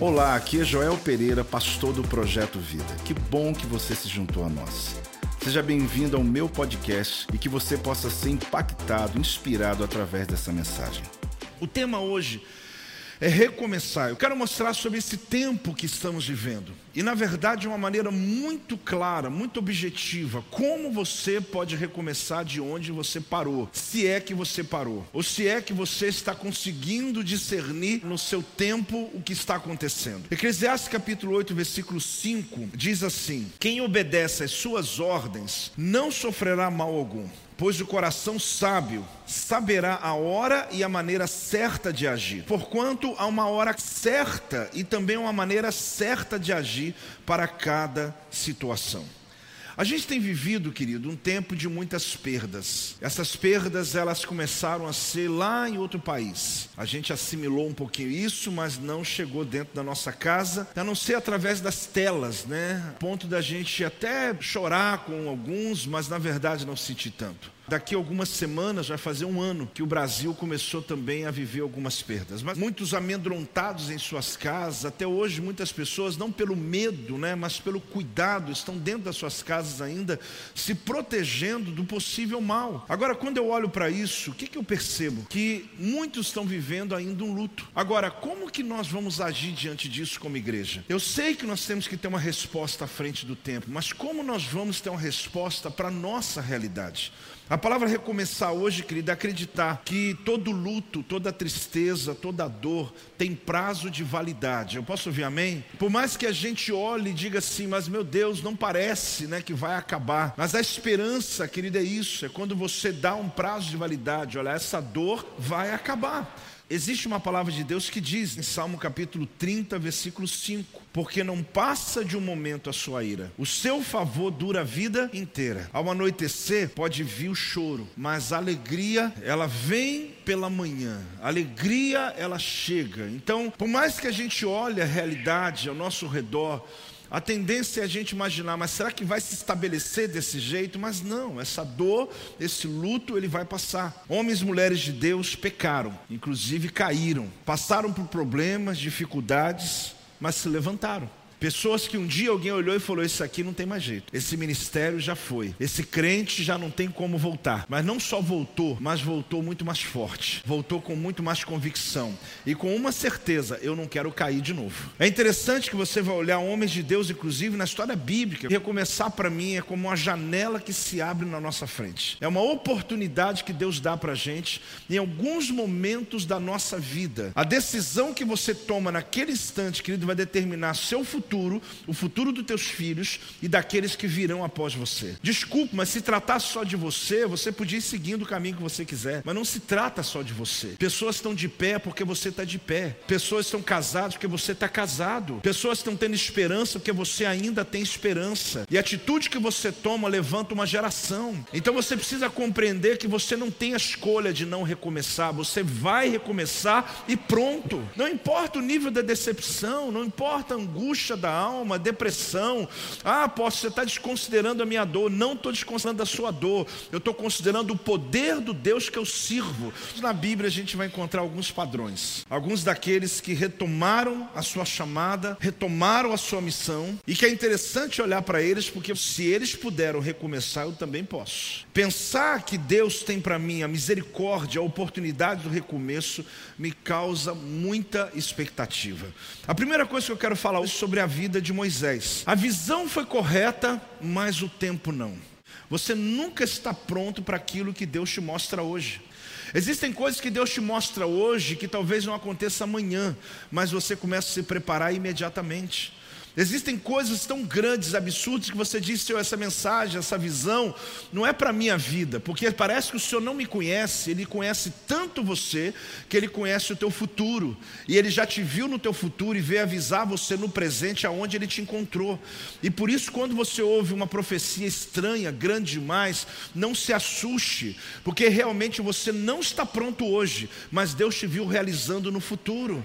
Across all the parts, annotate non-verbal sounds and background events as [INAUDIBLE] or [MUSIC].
Olá, aqui é Joel Pereira, pastor do Projeto Vida. Que bom que você se juntou a nós. Seja bem-vindo ao meu podcast e que você possa ser impactado, inspirado através dessa mensagem. O tema hoje é recomeçar. Eu quero mostrar sobre esse tempo que estamos vivendo. E, na verdade, de uma maneira muito clara, muito objetiva, como você pode recomeçar de onde você parou, se é que você parou, ou se é que você está conseguindo discernir no seu tempo o que está acontecendo. Eclesiastes capítulo 8, versículo 5 diz assim: Quem obedece às suas ordens não sofrerá mal algum pois o coração sábio saberá a hora e a maneira certa de agir. Porquanto há uma hora certa e também uma maneira certa de agir para cada situação. A gente tem vivido, querido, um tempo de muitas perdas. Essas perdas, elas começaram a ser lá em outro país. A gente assimilou um pouquinho isso, mas não chegou dentro da nossa casa, a não ser através das telas, né? A ponto da gente até chorar com alguns, mas na verdade não sentir tanto. Daqui a algumas semanas vai fazer um ano que o Brasil começou também a viver algumas perdas. Mas muitos amedrontados em suas casas, até hoje muitas pessoas, não pelo medo, né, mas pelo cuidado, estão dentro das suas casas ainda, se protegendo do possível mal. Agora, quando eu olho para isso, o que, que eu percebo? Que muitos estão vivendo ainda um luto. Agora, como que nós vamos agir diante disso como igreja? Eu sei que nós temos que ter uma resposta à frente do tempo, mas como nós vamos ter uma resposta para a nossa realidade? A palavra recomeçar hoje, querida, é acreditar que todo luto, toda tristeza, toda dor tem prazo de validade. Eu posso ouvir amém? Por mais que a gente olhe e diga assim, mas meu Deus, não parece né, que vai acabar. Mas a esperança, querida, é isso: é quando você dá um prazo de validade. Olha, essa dor vai acabar. Existe uma palavra de Deus que diz em Salmo capítulo 30, versículo 5: Porque não passa de um momento a sua ira, o seu favor dura a vida inteira. Ao anoitecer pode vir o choro, mas a alegria, ela vem pela manhã, a alegria, ela chega. Então, por mais que a gente olhe a realidade ao nosso redor, a tendência é a gente imaginar, mas será que vai se estabelecer desse jeito? Mas não, essa dor, esse luto, ele vai passar. Homens e mulheres de Deus pecaram, inclusive caíram, passaram por problemas, dificuldades, mas se levantaram. Pessoas que um dia alguém olhou e falou: Isso aqui não tem mais jeito. Esse ministério já foi. Esse crente já não tem como voltar. Mas não só voltou, mas voltou muito mais forte. Voltou com muito mais convicção. E com uma certeza: eu não quero cair de novo. É interessante que você vai olhar homens de Deus, inclusive na história bíblica. Recomeçar para mim é como uma janela que se abre na nossa frente. É uma oportunidade que Deus dá para a gente em alguns momentos da nossa vida. A decisão que você toma naquele instante, querido, vai determinar seu futuro futuro, o futuro dos teus filhos e daqueles que virão após você. Desculpe, mas se tratasse só de você, você podia ir seguindo o caminho que você quiser, mas não se trata só de você. Pessoas estão de pé porque você está de pé, pessoas estão casadas porque você está casado, pessoas estão tendo esperança porque você ainda tem esperança, e a atitude que você toma levanta uma geração. Então você precisa compreender que você não tem a escolha de não recomeçar, você vai recomeçar e pronto. Não importa o nível da decepção, não importa a angústia da alma, depressão. Ah, posso, você está desconsiderando a minha dor. Não estou desconsiderando a sua dor. Eu estou considerando o poder do Deus que eu sirvo. Na Bíblia a gente vai encontrar alguns padrões. Alguns daqueles que retomaram a sua chamada, retomaram a sua missão. E que é interessante olhar para eles, porque se eles puderam recomeçar, eu também posso. Pensar que Deus tem para mim a misericórdia, a oportunidade do recomeço, me causa muita expectativa. A primeira coisa que eu quero falar hoje sobre a vida de Moisés. A visão foi correta, mas o tempo não. Você nunca está pronto para aquilo que Deus te mostra hoje. Existem coisas que Deus te mostra hoje que talvez não aconteça amanhã, mas você começa a se preparar imediatamente. Existem coisas tão grandes, absurdas, que você diz, Senhor, essa mensagem, essa visão, não é para a minha vida, porque parece que o Senhor não me conhece, Ele conhece tanto você, que Ele conhece o teu futuro, e Ele já te viu no teu futuro e veio avisar você no presente aonde Ele te encontrou. E por isso, quando você ouve uma profecia estranha, grande demais, não se assuste, porque realmente você não está pronto hoje, mas Deus te viu realizando no futuro.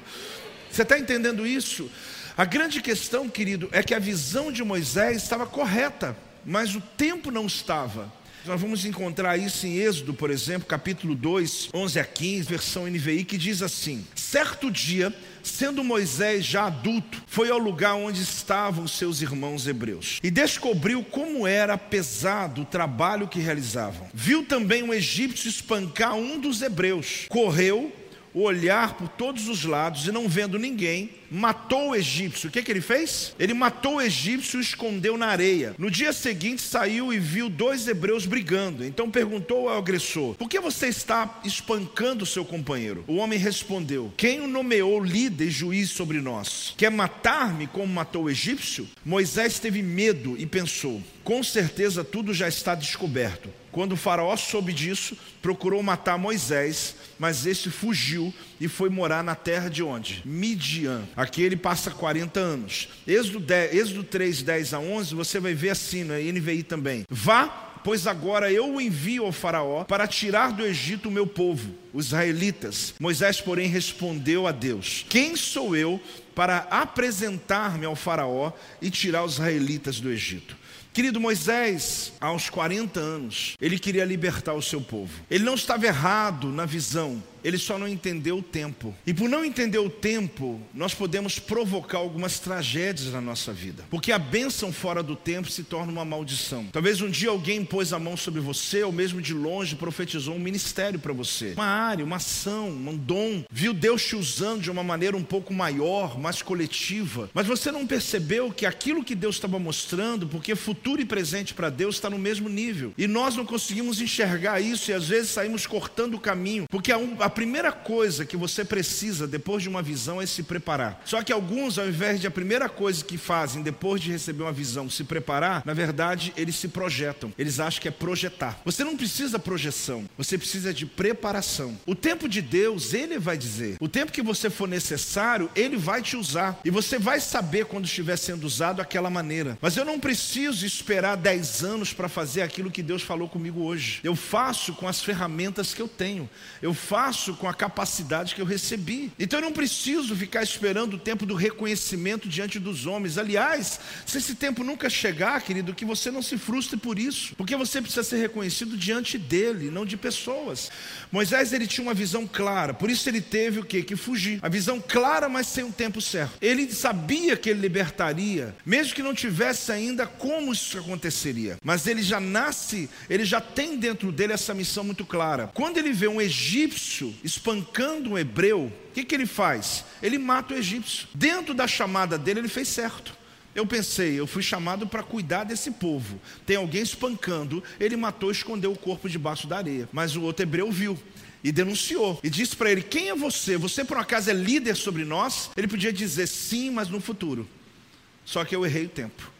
Você está entendendo isso? A grande questão, querido, é que a visão de Moisés estava correta, mas o tempo não estava. Nós vamos encontrar isso em Êxodo, por exemplo, capítulo 2, 11 a 15, versão NVI, que diz assim: Certo dia, sendo Moisés já adulto, foi ao lugar onde estavam seus irmãos hebreus e descobriu como era pesado o trabalho que realizavam. Viu também um egípcio espancar um dos hebreus. Correu olhar por todos os lados e não vendo ninguém, matou o egípcio. O que, que ele fez? Ele matou o egípcio e escondeu na areia. No dia seguinte saiu e viu dois hebreus brigando. Então perguntou ao agressor: Por que você está espancando seu companheiro? O homem respondeu: Quem o nomeou líder e juiz sobre nós? Quer matar-me como matou o egípcio? Moisés teve medo e pensou: Com certeza tudo já está descoberto. Quando o faraó soube disso, procurou matar Moisés, mas este fugiu e foi morar na terra de onde? Midian. Aqui ele passa 40 anos. Êxodo, 10, Êxodo 3, 10 a 11, você vai ver assim, no NVI também. Vá, pois agora eu o envio ao faraó para tirar do Egito o meu povo, os israelitas. Moisés, porém, respondeu a Deus: Quem sou eu para apresentar-me ao faraó e tirar os israelitas do Egito? Querido Moisés, aos 40 anos, ele queria libertar o seu povo. Ele não estava errado na visão, ele só não entendeu o tempo. E por não entender o tempo, nós podemos provocar algumas tragédias na nossa vida. Porque a bênção fora do tempo se torna uma maldição. Talvez um dia alguém pôs a mão sobre você, ou mesmo de longe profetizou um ministério para você. Uma área, uma ação, um dom. Viu Deus te usando de uma maneira um pouco maior, mais coletiva. Mas você não percebeu que aquilo que Deus estava mostrando, porque futuro e presente para Deus está no mesmo nível. E nós não conseguimos enxergar isso e às vezes saímos cortando o caminho. Porque a, a primeira coisa que você precisa depois de uma visão é se preparar. Só que alguns, ao invés de a primeira coisa que fazem depois de receber uma visão se preparar, na verdade eles se projetam. Eles acham que é projetar. Você não precisa projeção, você precisa de preparação. O tempo de Deus, Ele vai dizer. O tempo que você for necessário, Ele vai te usar. E você vai saber quando estiver sendo usado daquela maneira. Mas eu não preciso esperar 10 anos para fazer aquilo que Deus falou comigo hoje. Eu faço com as ferramentas que eu tenho. Eu faço faço com a capacidade que eu recebi. Então eu não preciso ficar esperando o tempo do reconhecimento diante dos homens. Aliás, se esse tempo nunca chegar, querido, que você não se frustre por isso, porque você precisa ser reconhecido diante dele, não de pessoas. Moisés ele tinha uma visão clara, por isso ele teve o que? Que fugir. A visão clara, mas sem o tempo certo. Ele sabia que ele libertaria, mesmo que não tivesse ainda como isso aconteceria. Mas ele já nasce, ele já tem dentro dele essa missão muito clara. Quando ele vê um egípcio espancando um hebreu, o que, que ele faz? Ele mata o egípcio. Dentro da chamada dele, ele fez certo. Eu pensei, eu fui chamado para cuidar desse povo. Tem alguém espancando, ele matou e escondeu o corpo debaixo da areia. Mas o outro hebreu viu e denunciou e disse para ele: Quem é você? Você por um acaso é líder sobre nós? Ele podia dizer sim, mas no futuro. Só que eu errei o tempo.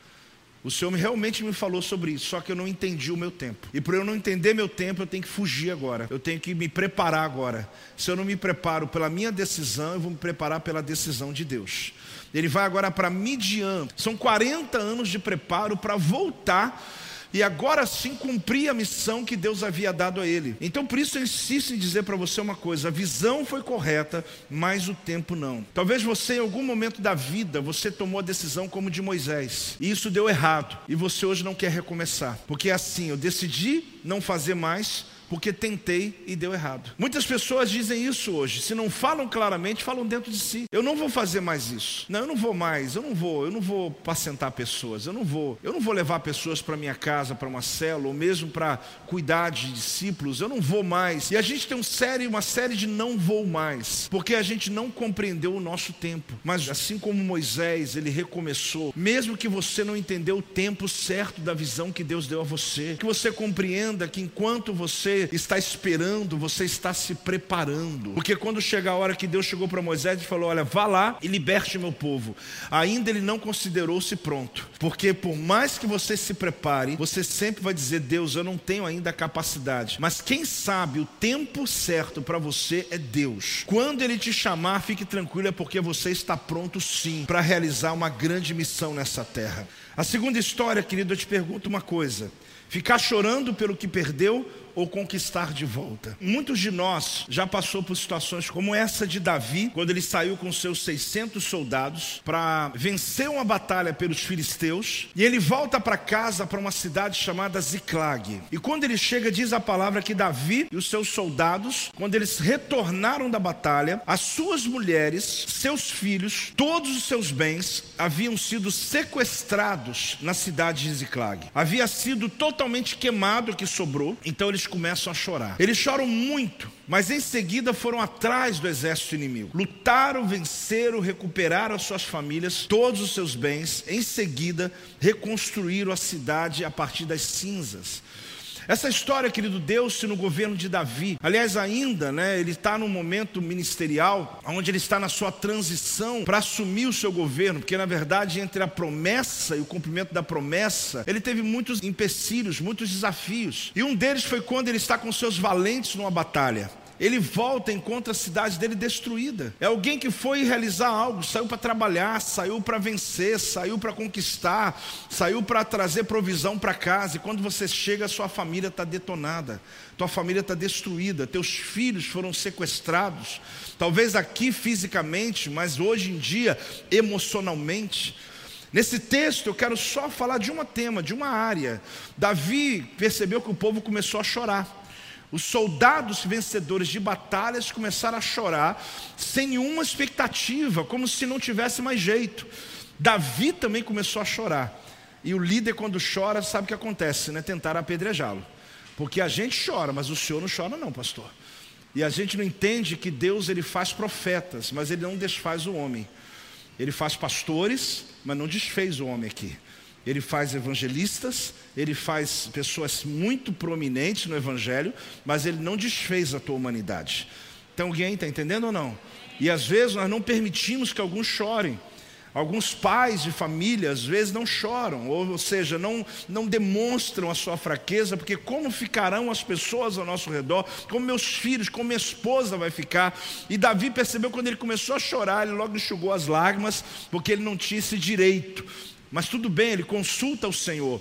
O Senhor realmente me falou sobre isso, só que eu não entendi o meu tempo. E por eu não entender meu tempo, eu tenho que fugir agora. Eu tenho que me preparar agora. Se eu não me preparo pela minha decisão, eu vou me preparar pela decisão de Deus. Ele vai agora para Midian. São 40 anos de preparo para voltar e agora sim cumprir a missão que Deus havia dado a ele. Então por isso eu insisto em dizer para você uma coisa: a visão foi correta, mas o tempo não. Talvez você em algum momento da vida você tomou a decisão como de Moisés e isso deu errado e você hoje não quer recomeçar, porque é assim, eu decidi não fazer mais porque tentei e deu errado. Muitas pessoas dizem isso hoje. Se não falam claramente, falam dentro de si. Eu não vou fazer mais isso. Não, eu não vou mais. Eu não vou. Eu não vou pacentar pessoas. Eu não vou. Eu não vou levar pessoas para minha casa, para uma célula, ou mesmo para cuidar de discípulos. Eu não vou mais. E a gente tem um série, uma série de não vou mais, porque a gente não compreendeu o nosso tempo. Mas assim como Moisés, ele recomeçou. Mesmo que você não entendeu o tempo certo da visão que Deus deu a você, que você compreenda que enquanto você está esperando, você está se preparando. Porque quando chega a hora que Deus chegou para Moisés e falou: Olha, vá lá e liberte meu povo, ainda ele não considerou-se pronto. Porque por mais que você se prepare, você sempre vai dizer: Deus, eu não tenho ainda a capacidade. Mas quem sabe o tempo certo para você é Deus. Quando ele te chamar, fique tranquilo, é porque você está pronto sim para realizar uma grande missão nessa terra. A segunda história, querido, eu te pergunto uma coisa: ficar chorando pelo que perdeu ou conquistar de volta. Muitos de nós já passou por situações como essa de Davi, quando ele saiu com seus 600 soldados para vencer uma batalha pelos filisteus, e ele volta para casa para uma cidade chamada Ziclag. E quando ele chega, diz a palavra que Davi e os seus soldados, quando eles retornaram da batalha, as suas mulheres, seus filhos, todos os seus bens haviam sido sequestrados na cidade de Ziclag. Havia sido totalmente queimado o que sobrou, então eles começam a chorar. Eles choram muito, mas em seguida foram atrás do exército inimigo. Lutaram, venceram, recuperaram as suas famílias, todos os seus bens. Em seguida, reconstruíram a cidade a partir das cinzas. Essa história, querido, deu-se no governo de Davi. Aliás, ainda, né, ele está num momento ministerial, onde ele está na sua transição para assumir o seu governo, porque na verdade, entre a promessa e o cumprimento da promessa, ele teve muitos empecilhos, muitos desafios. E um deles foi quando ele está com seus valentes numa batalha. Ele volta encontra a cidade dele destruída. É alguém que foi realizar algo, saiu para trabalhar, saiu para vencer, saiu para conquistar, saiu para trazer provisão para casa. E quando você chega, sua família está detonada, tua família está destruída, teus filhos foram sequestrados. Talvez aqui fisicamente, mas hoje em dia emocionalmente. Nesse texto eu quero só falar de um tema, de uma área. Davi percebeu que o povo começou a chorar. Os soldados vencedores de batalhas começaram a chorar sem nenhuma expectativa, como se não tivesse mais jeito. Davi também começou a chorar. E o líder, quando chora, sabe o que acontece, né? Tentar apedrejá-lo. Porque a gente chora, mas o senhor não chora, não, pastor. E a gente não entende que Deus ele faz profetas, mas ele não desfaz o homem. Ele faz pastores, mas não desfez o homem aqui ele faz evangelistas, ele faz pessoas muito prominentes no Evangelho, mas ele não desfez a tua humanidade. Então, alguém está entendendo ou não? E às vezes nós não permitimos que alguns chorem. Alguns pais de família às vezes não choram, ou, seja, não, não demonstram a sua fraqueza, porque como ficarão as pessoas ao nosso redor, como meus filhos, como minha esposa vai ficar. E Davi percebeu quando ele começou a chorar, ele logo enxugou as lágrimas, porque ele não tinha esse direito. Mas tudo bem, ele consulta o Senhor.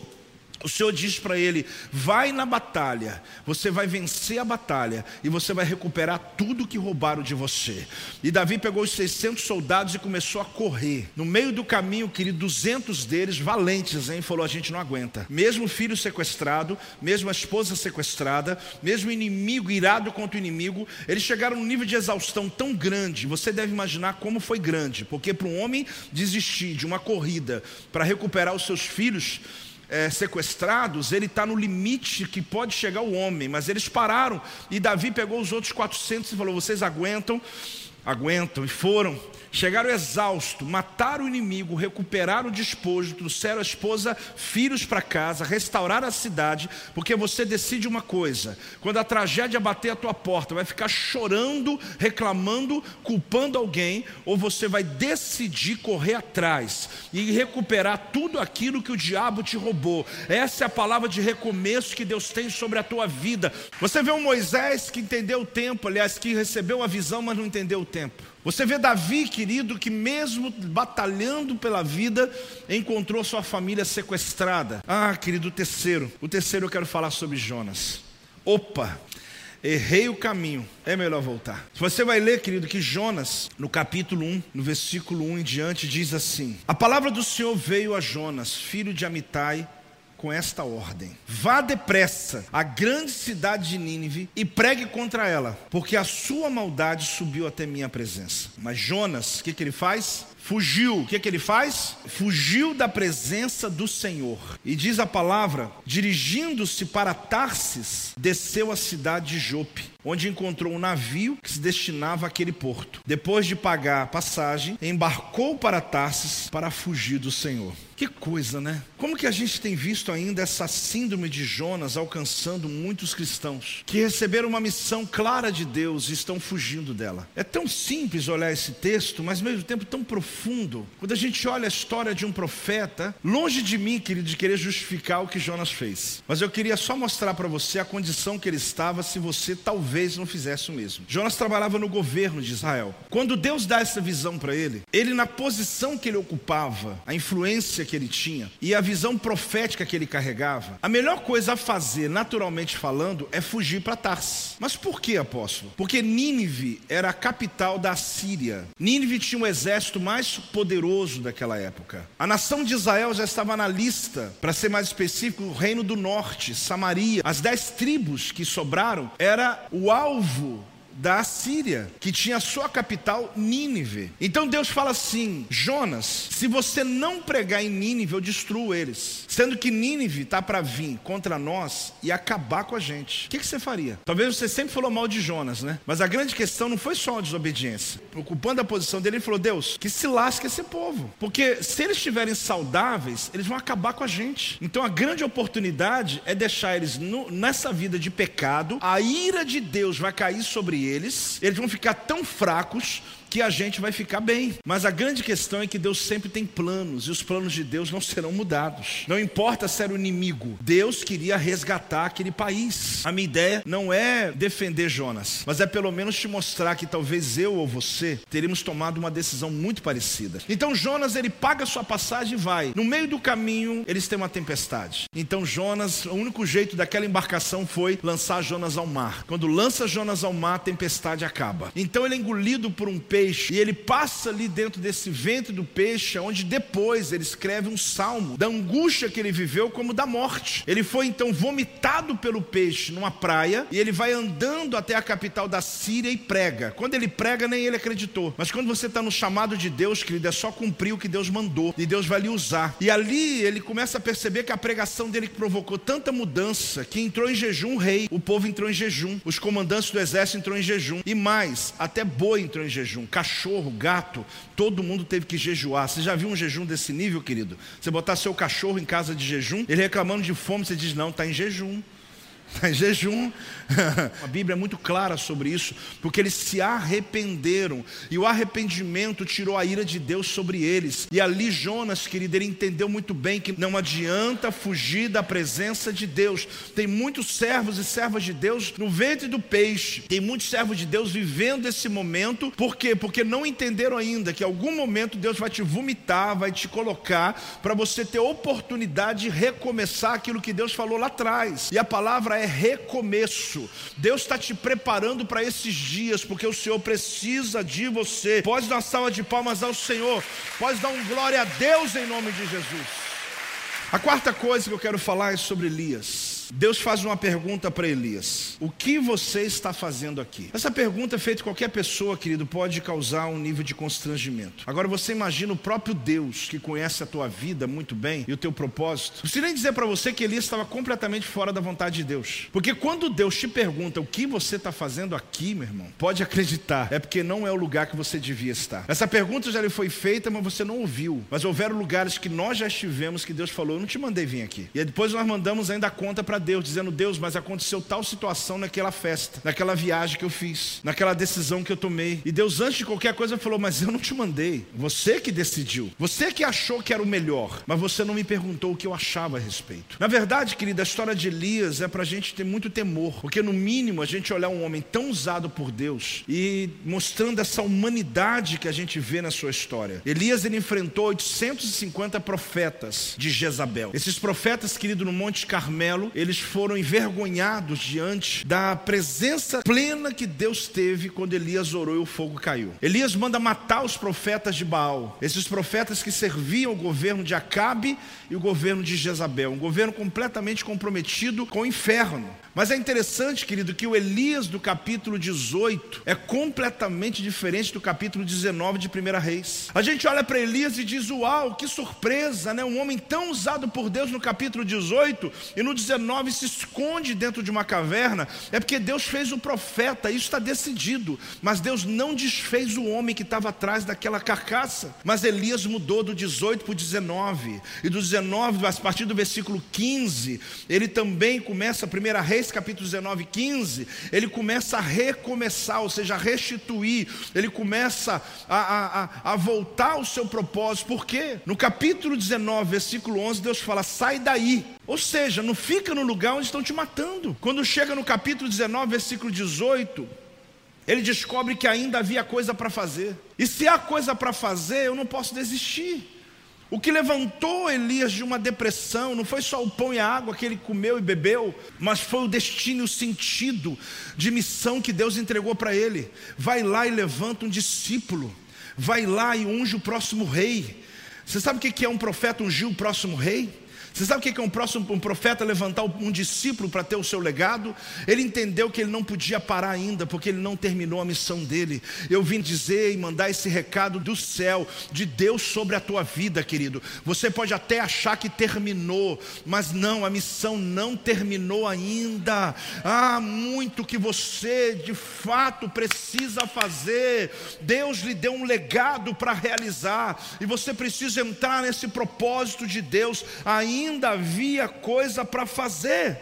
O Senhor diz para ele: vai na batalha, você vai vencer a batalha e você vai recuperar tudo que roubaram de você. E Davi pegou os 600 soldados e começou a correr. No meio do caminho, querido, 200 deles, valentes, hein, falou: a gente não aguenta. Mesmo o filho sequestrado, mesmo a esposa sequestrada, mesmo o inimigo irado contra o inimigo, eles chegaram num nível de exaustão tão grande. Você deve imaginar como foi grande, porque para um homem desistir de uma corrida para recuperar os seus filhos, é, sequestrados, ele está no limite que pode chegar o homem, mas eles pararam. E Davi pegou os outros 400 e falou: Vocês aguentam? Aguentam. E foram. Chegaram exaustos, mataram o inimigo, recuperaram o despojo, trouxeram a esposa, filhos para casa, restauraram a cidade, porque você decide uma coisa: quando a tragédia bater a tua porta, vai ficar chorando, reclamando, culpando alguém, ou você vai decidir correr atrás e recuperar tudo aquilo que o diabo te roubou. Essa é a palavra de recomeço que Deus tem sobre a tua vida. Você vê um Moisés que entendeu o tempo, aliás, que recebeu a visão, mas não entendeu o tempo. Você vê Davi, querido, que mesmo batalhando pela vida, encontrou sua família sequestrada. Ah, querido, o terceiro. O terceiro eu quero falar sobre Jonas. Opa, errei o caminho, é melhor voltar. Você vai ler, querido, que Jonas, no capítulo 1, no versículo 1 em diante, diz assim: A palavra do Senhor veio a Jonas, filho de Amitai, com esta ordem: Vá depressa à grande cidade de Nínive e pregue contra ela, porque a sua maldade subiu até minha presença. Mas Jonas, o que, que ele faz? fugiu. O que, que ele faz? Fugiu da presença do Senhor. E diz a palavra: dirigindo-se para Tarsis, desceu à cidade de Jope, onde encontrou um navio que se destinava àquele porto. Depois de pagar a passagem, embarcou para Tarsis para fugir do Senhor. Que coisa, né? Como que a gente tem visto ainda essa síndrome de Jonas alcançando muitos cristãos que receberam uma missão clara de Deus e estão fugindo dela? É tão simples olhar esse texto, mas ao mesmo tempo tão profundo quando a gente olha a história de um profeta. Longe de mim, querido, de querer justificar o que Jonas fez. Mas eu queria só mostrar para você a condição que ele estava se você talvez não fizesse o mesmo. Jonas trabalhava no governo de Israel. Quando Deus dá essa visão para ele, ele, na posição que ele ocupava, a influência que ele tinha e a visão profética que ele carregava, a melhor coisa a fazer, naturalmente falando, é fugir para Tarsis. Mas por que, apóstolo? Porque Nínive era a capital da Síria. Nínive tinha um exército mais poderoso daquela época. A nação de Israel já estava na lista, para ser mais específico, o reino do norte, Samaria. As dez tribos que sobraram era o alvo da Síria, que tinha sua capital Nínive. Então Deus fala assim: Jonas, se você não pregar em Nínive, eu destruo eles. Sendo que Nínive está para vir contra nós e acabar com a gente. O que, que, você faria? Talvez você sempre falou mal de Jonas, né? Mas a grande questão não foi só a desobediência. Ocupando a posição dele, ele falou: Deus, que se lasque esse povo. Porque se eles estiverem saudáveis, eles vão acabar com a gente. Então a grande oportunidade é deixar eles no, nessa vida de pecado, a ira de Deus vai cair sobre eles, eles vão ficar tão fracos que a gente vai ficar bem. Mas a grande questão é que Deus sempre tem planos e os planos de Deus não serão mudados. Não importa se era o inimigo, Deus queria resgatar aquele país. A minha ideia não é defender Jonas, mas é pelo menos te mostrar que talvez eu ou você teríamos tomado uma decisão muito parecida. Então Jonas ele paga sua passagem e vai. No meio do caminho eles têm uma tempestade. Então Jonas, o único jeito daquela embarcação foi lançar Jonas ao mar. Quando lança Jonas ao mar, a tempestade acaba. Então ele é engolido por um peixe peixe, e ele passa ali dentro desse ventre do peixe, onde depois ele escreve um salmo da angústia que ele viveu como da morte. Ele foi então vomitado pelo peixe numa praia, e ele vai andando até a capital da Síria e prega. Quando ele prega, nem ele acreditou. Mas quando você está no chamado de Deus, querido, é só cumprir o que Deus mandou, e Deus vai lhe usar. E ali ele começa a perceber que a pregação dele provocou tanta mudança que entrou em jejum o rei, o povo entrou em jejum, os comandantes do exército entrou em jejum, e mais, até boi entrou em jejum cachorro, gato, todo mundo teve que jejuar. Você já viu um jejum desse nível, querido? Você botar seu cachorro em casa de jejum, ele reclamando de fome, você diz: não, está em jejum. [LAUGHS] Jejum. [LAUGHS] A Bíblia é muito clara sobre isso, porque eles se arrependeram, e o arrependimento tirou a ira de Deus sobre eles. E ali Jonas, querido, ele entendeu muito bem que não adianta fugir da presença de Deus. Tem muitos servos e servas de Deus no ventre do peixe, tem muitos servos de Deus vivendo esse momento, por quê? Porque não entenderam ainda que em algum momento Deus vai te vomitar, vai te colocar, para você ter oportunidade de recomeçar aquilo que Deus falou lá atrás. E a palavra é recomeço. Deus está te preparando para esses dias, porque o Senhor precisa de você. Pode dar uma salva de palmas ao Senhor, pode dar um glória a Deus em nome de Jesus. A quarta coisa que eu quero falar é sobre Elias. Deus faz uma pergunta para Elias: O que você está fazendo aqui? Essa pergunta, feita qualquer pessoa, querido, pode causar um nível de constrangimento. Agora você imagina o próprio Deus que conhece a tua vida muito bem e o teu propósito. Não preciso nem dizer para você que Elias estava completamente fora da vontade de Deus. Porque quando Deus te pergunta o que você está fazendo aqui, meu irmão, pode acreditar, é porque não é o lugar que você devia estar. Essa pergunta já lhe foi feita, mas você não ouviu. Mas houveram lugares que nós já estivemos que Deus falou: Eu não te mandei vir aqui. E depois nós mandamos ainda a conta para para Deus, dizendo: Deus, mas aconteceu tal situação naquela festa, naquela viagem que eu fiz, naquela decisão que eu tomei. E Deus, antes de qualquer coisa, falou: Mas eu não te mandei. Você que decidiu. Você que achou que era o melhor. Mas você não me perguntou o que eu achava a respeito. Na verdade, querida, a história de Elias é para a gente ter muito temor. Porque, no mínimo, a gente olhar um homem tão usado por Deus e mostrando essa humanidade que a gente vê na sua história. Elias ele enfrentou 850 profetas de Jezabel. Esses profetas, querido, no Monte Carmelo, eles foram envergonhados diante da presença plena que Deus teve quando Elias orou e o fogo caiu. Elias manda matar os profetas de Baal, esses profetas que serviam o governo de Acabe e o governo de Jezabel, um governo completamente comprometido com o inferno. Mas é interessante, querido, que o Elias do capítulo 18 é completamente diferente do capítulo 19 de 1 Reis. A gente olha para Elias e diz: Uau, que surpresa, né? Um homem tão usado por Deus no capítulo 18 e no 19 19 se esconde dentro de uma caverna, é porque Deus fez o profeta, isso está decidido. Mas Deus não desfez o homem que estava atrás daquela carcaça. Mas Elias mudou do 18 para o 19, e do 19, a partir do versículo 15, ele também começa, 1 Reis, capítulo 19, 15, ele começa a recomeçar, ou seja, a restituir, ele começa a, a, a voltar ao seu propósito, por quê? No capítulo 19, versículo 11, Deus fala: sai daí. Ou seja, não fica no lugar onde estão te matando. Quando chega no capítulo 19, versículo 18, ele descobre que ainda havia coisa para fazer. E se há coisa para fazer, eu não posso desistir. O que levantou Elias de uma depressão não foi só o pão e a água que ele comeu e bebeu, mas foi o destino o sentido de missão que Deus entregou para ele. Vai lá e levanta um discípulo, vai lá e unge o próximo rei. Você sabe o que é um profeta ungir o próximo rei? Você sabe o que é um próximo um profeta levantar um discípulo para ter o seu legado? Ele entendeu que ele não podia parar ainda, porque ele não terminou a missão dele. Eu vim dizer e mandar esse recado do céu, de Deus sobre a tua vida, querido. Você pode até achar que terminou, mas não, a missão não terminou ainda. Há muito que você de fato precisa fazer. Deus lhe deu um legado para realizar, e você precisa entrar nesse propósito de Deus ainda ainda havia coisa para fazer.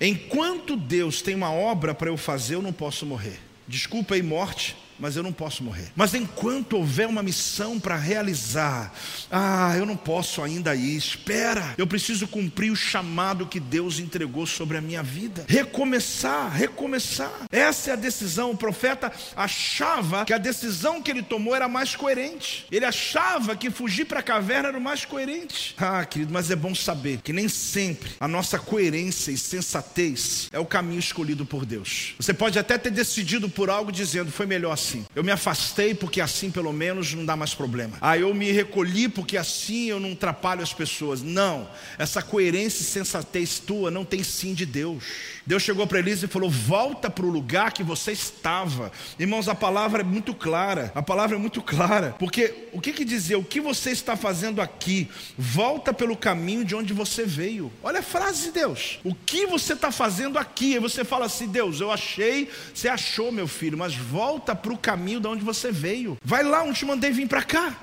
Enquanto Deus tem uma obra para eu fazer, eu não posso morrer. Desculpa aí, morte, mas eu não posso morrer. Mas enquanto houver uma missão para realizar, ah, eu não posso ainda ir. Espera, eu preciso cumprir o chamado que Deus entregou sobre a minha vida. Recomeçar, recomeçar. Essa é a decisão. O profeta achava que a decisão que ele tomou era mais coerente. Ele achava que fugir para a caverna era o mais coerente. Ah, querido, mas é bom saber que nem sempre a nossa coerência e sensatez é o caminho escolhido por Deus. Você pode até ter decidido por algo dizendo foi melhor assim assim. Eu me afastei porque assim pelo menos não dá mais problema. Ah, eu me recolhi porque assim eu não atrapalho as pessoas. Não, essa coerência e sensatez tua não tem sim de Deus. Deus chegou para Elias e falou: Volta para o lugar que você estava. Irmãos, a palavra é muito clara. A palavra é muito clara. Porque o que, que dizer? O que você está fazendo aqui? Volta pelo caminho de onde você veio. Olha a frase de Deus. O que você está fazendo aqui? E você fala assim: Deus, eu achei, você achou, meu filho, mas volta para o caminho de onde você veio. Vai lá, onde te mandei vir para cá.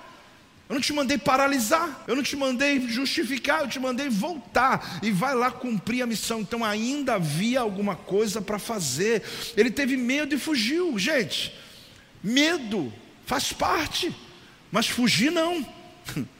Eu não te mandei paralisar, eu não te mandei justificar, eu te mandei voltar e vai lá cumprir a missão. Então ainda havia alguma coisa para fazer. Ele teve medo e fugiu. Gente, medo faz parte, mas fugir não. [LAUGHS]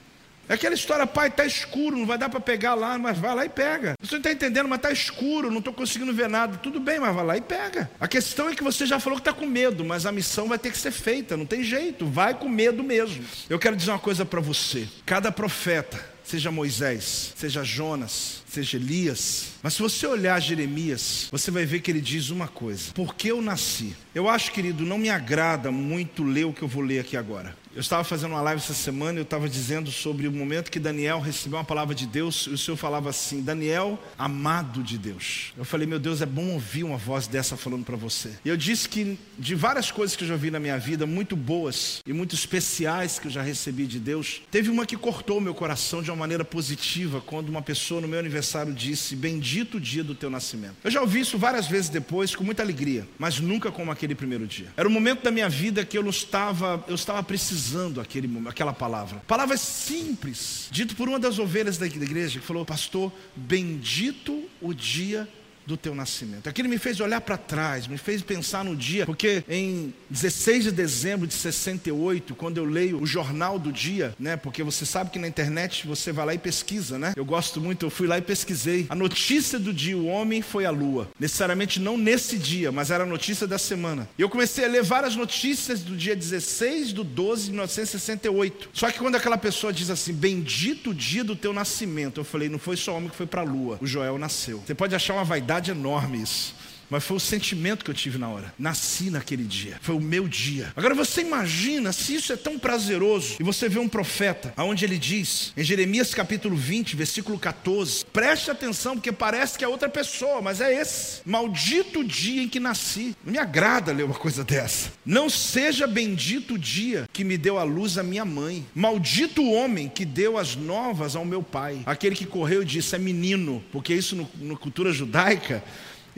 É aquela história, pai, está escuro, não vai dar para pegar lá, mas vai lá e pega. Você não está entendendo, mas está escuro, não estou conseguindo ver nada. Tudo bem, mas vai lá e pega. A questão é que você já falou que está com medo, mas a missão vai ter que ser feita, não tem jeito, vai com medo mesmo. Eu quero dizer uma coisa para você: cada profeta, seja Moisés, seja Jonas, seja Elias, mas se você olhar Jeremias, você vai ver que ele diz uma coisa: Por que eu nasci? Eu acho, querido, não me agrada muito ler o que eu vou ler aqui agora. Eu estava fazendo uma live essa semana e eu estava dizendo sobre o momento que Daniel recebeu uma palavra de Deus e o Senhor falava assim: Daniel, amado de Deus. Eu falei, meu Deus, é bom ouvir uma voz dessa falando para você. E eu disse que de várias coisas que eu já vi na minha vida, muito boas e muito especiais que eu já recebi de Deus, teve uma que cortou meu coração de uma maneira positiva quando uma pessoa no meu aniversário disse: Bendito o dia do teu nascimento. Eu já ouvi isso várias vezes depois, com muita alegria, mas nunca como aquele primeiro dia. Era o momento da minha vida que eu não estava, eu estava precisando aquele, aquela palavra. Palavras simples, dito por uma das ovelhas da igreja, que falou: Pastor, bendito o dia do teu nascimento. Aquilo me fez olhar para trás, me fez pensar no dia, porque em 16 de dezembro de 68, quando eu leio o jornal do dia, né? Porque você sabe que na internet você vai lá e pesquisa, né? Eu gosto muito, eu fui lá e pesquisei. A notícia do dia, o homem foi à lua. Necessariamente não nesse dia, mas era a notícia da semana. E eu comecei a ler várias notícias do dia 16 do 12 de 1968. Só que quando aquela pessoa diz assim, bendito o dia do teu nascimento, eu falei, não foi só homem que foi para a lua, o Joel nasceu. Você pode achar uma vaidade enorme isso. Mas foi o sentimento que eu tive na hora. Nasci naquele dia, foi o meu dia. Agora você imagina se isso é tão prazeroso e você vê um profeta, aonde ele diz, em Jeremias capítulo 20, versículo 14, preste atenção porque parece que é outra pessoa, mas é esse. Maldito dia em que nasci. Não me agrada ler uma coisa dessa. Não seja bendito o dia que me deu a luz a minha mãe. Maldito o homem que deu as novas ao meu pai. Aquele que correu e disse é menino, porque isso no, na cultura judaica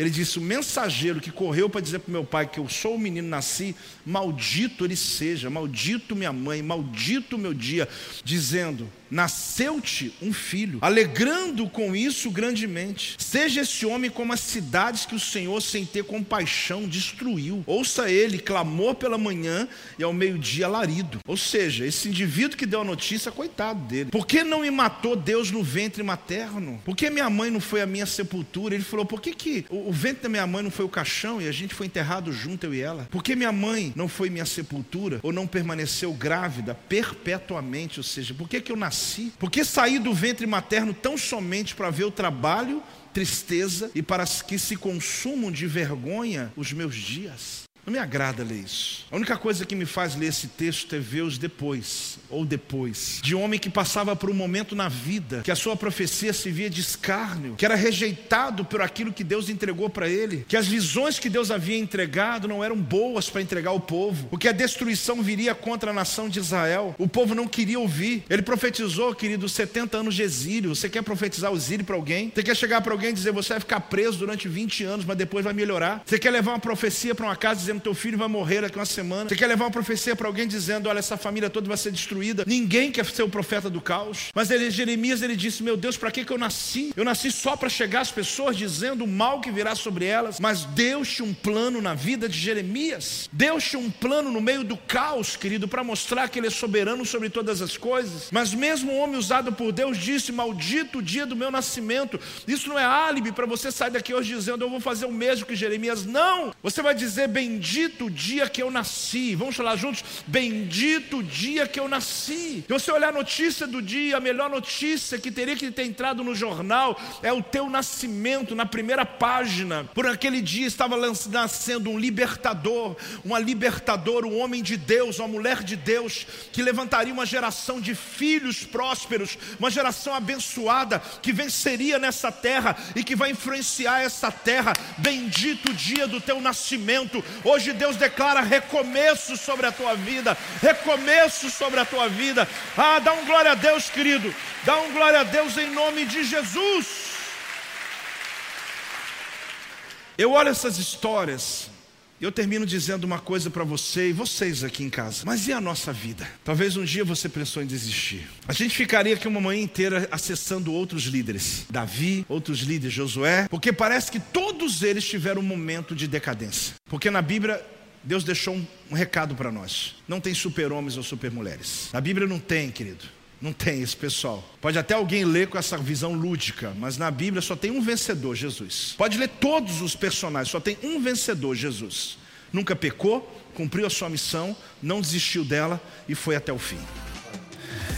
ele disse: O mensageiro que correu para dizer para meu pai que eu sou o menino, nasci, maldito ele seja, maldito minha mãe, maldito meu dia, dizendo: nasceu-te um filho, alegrando com isso grandemente. Seja esse homem como as cidades que o Senhor, sem ter compaixão, destruiu. Ouça ele, clamou pela manhã e ao meio-dia alarido. Ou seja, esse indivíduo que deu a notícia, coitado dele. Por que não me matou Deus no ventre materno? Por que minha mãe não foi a minha sepultura? Ele falou: por que, que o ventre da minha mãe não foi o caixão e a gente foi enterrado junto, eu e ela? Por que minha mãe não foi minha sepultura ou não permaneceu grávida perpetuamente? Ou seja, por que, que eu nasci? Por que saí do ventre materno tão somente para ver o trabalho, tristeza e para que se consumam de vergonha os meus dias? Não me agrada ler isso. A única coisa que me faz ler esse texto é ver os depois, ou depois, de um homem que passava por um momento na vida que a sua profecia se via de escárnio, que era rejeitado por aquilo que Deus entregou para ele, que as visões que Deus havia entregado não eram boas para entregar ao povo, porque a destruição viria contra a nação de Israel. O povo não queria ouvir. Ele profetizou, querido, 70 anos de exílio. Você quer profetizar o exílio para alguém? Você quer chegar para alguém e dizer: você vai ficar preso durante 20 anos, mas depois vai melhorar? Você quer levar uma profecia para uma casa dizendo teu filho vai morrer daqui uma semana. Você quer levar uma profecia para alguém dizendo, olha, essa família toda vai ser destruída. Ninguém quer ser o profeta do caos. Mas ele, Jeremias ele disse, meu Deus, para que, que eu nasci? Eu nasci só para chegar às pessoas dizendo o mal que virá sobre elas. Mas Deus tinha um plano na vida de Jeremias. Deus tinha um plano no meio do caos, querido, para mostrar que ele é soberano sobre todas as coisas. Mas mesmo o homem usado por Deus disse, maldito o dia do meu nascimento. Isso não é álibi para você sair daqui hoje dizendo, eu vou fazer o mesmo que Jeremias. Não! Você vai dizer, bendito Bendito o dia que eu nasci. Vamos falar juntos? Bendito o dia que eu nasci. Se você olhar a notícia do dia, a melhor notícia que teria que ter entrado no jornal é o teu nascimento na primeira página. Por aquele dia estava nascendo um libertador, uma libertadora, um homem de Deus, uma mulher de Deus, que levantaria uma geração de filhos prósperos, uma geração abençoada, que venceria nessa terra e que vai influenciar essa terra. Bendito o dia do teu nascimento. Hoje Deus declara recomeço sobre a tua vida, recomeço sobre a tua vida. Ah, dá um glória a Deus, querido, dá um glória a Deus em nome de Jesus. Eu olho essas histórias eu termino dizendo uma coisa para você e vocês aqui em casa. Mas e a nossa vida? Talvez um dia você pensou em desistir. A gente ficaria aqui uma manhã inteira acessando outros líderes. Davi, outros líderes, Josué. Porque parece que todos eles tiveram um momento de decadência. Porque na Bíblia Deus deixou um, recado para nós. Não tem super-homens ou super-mulheres. Na Bíblia não tem, querido. Não tem esse pessoal. Pode até alguém ler com essa visão lúdica, mas na Bíblia só tem um vencedor, Jesus. Pode ler todos os personagens, só tem um vencedor, Jesus. Nunca pecou, cumpriu a sua missão, não desistiu dela e foi até o fim.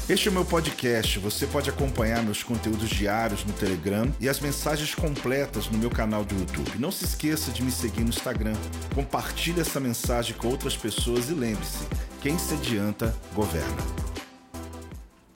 Este é o meu podcast. Você pode acompanhar meus conteúdos diários no Telegram e as mensagens completas no meu canal do YouTube. Não se esqueça de me seguir no Instagram. Compartilhe essa mensagem com outras pessoas e lembre-se: quem se adianta, governa.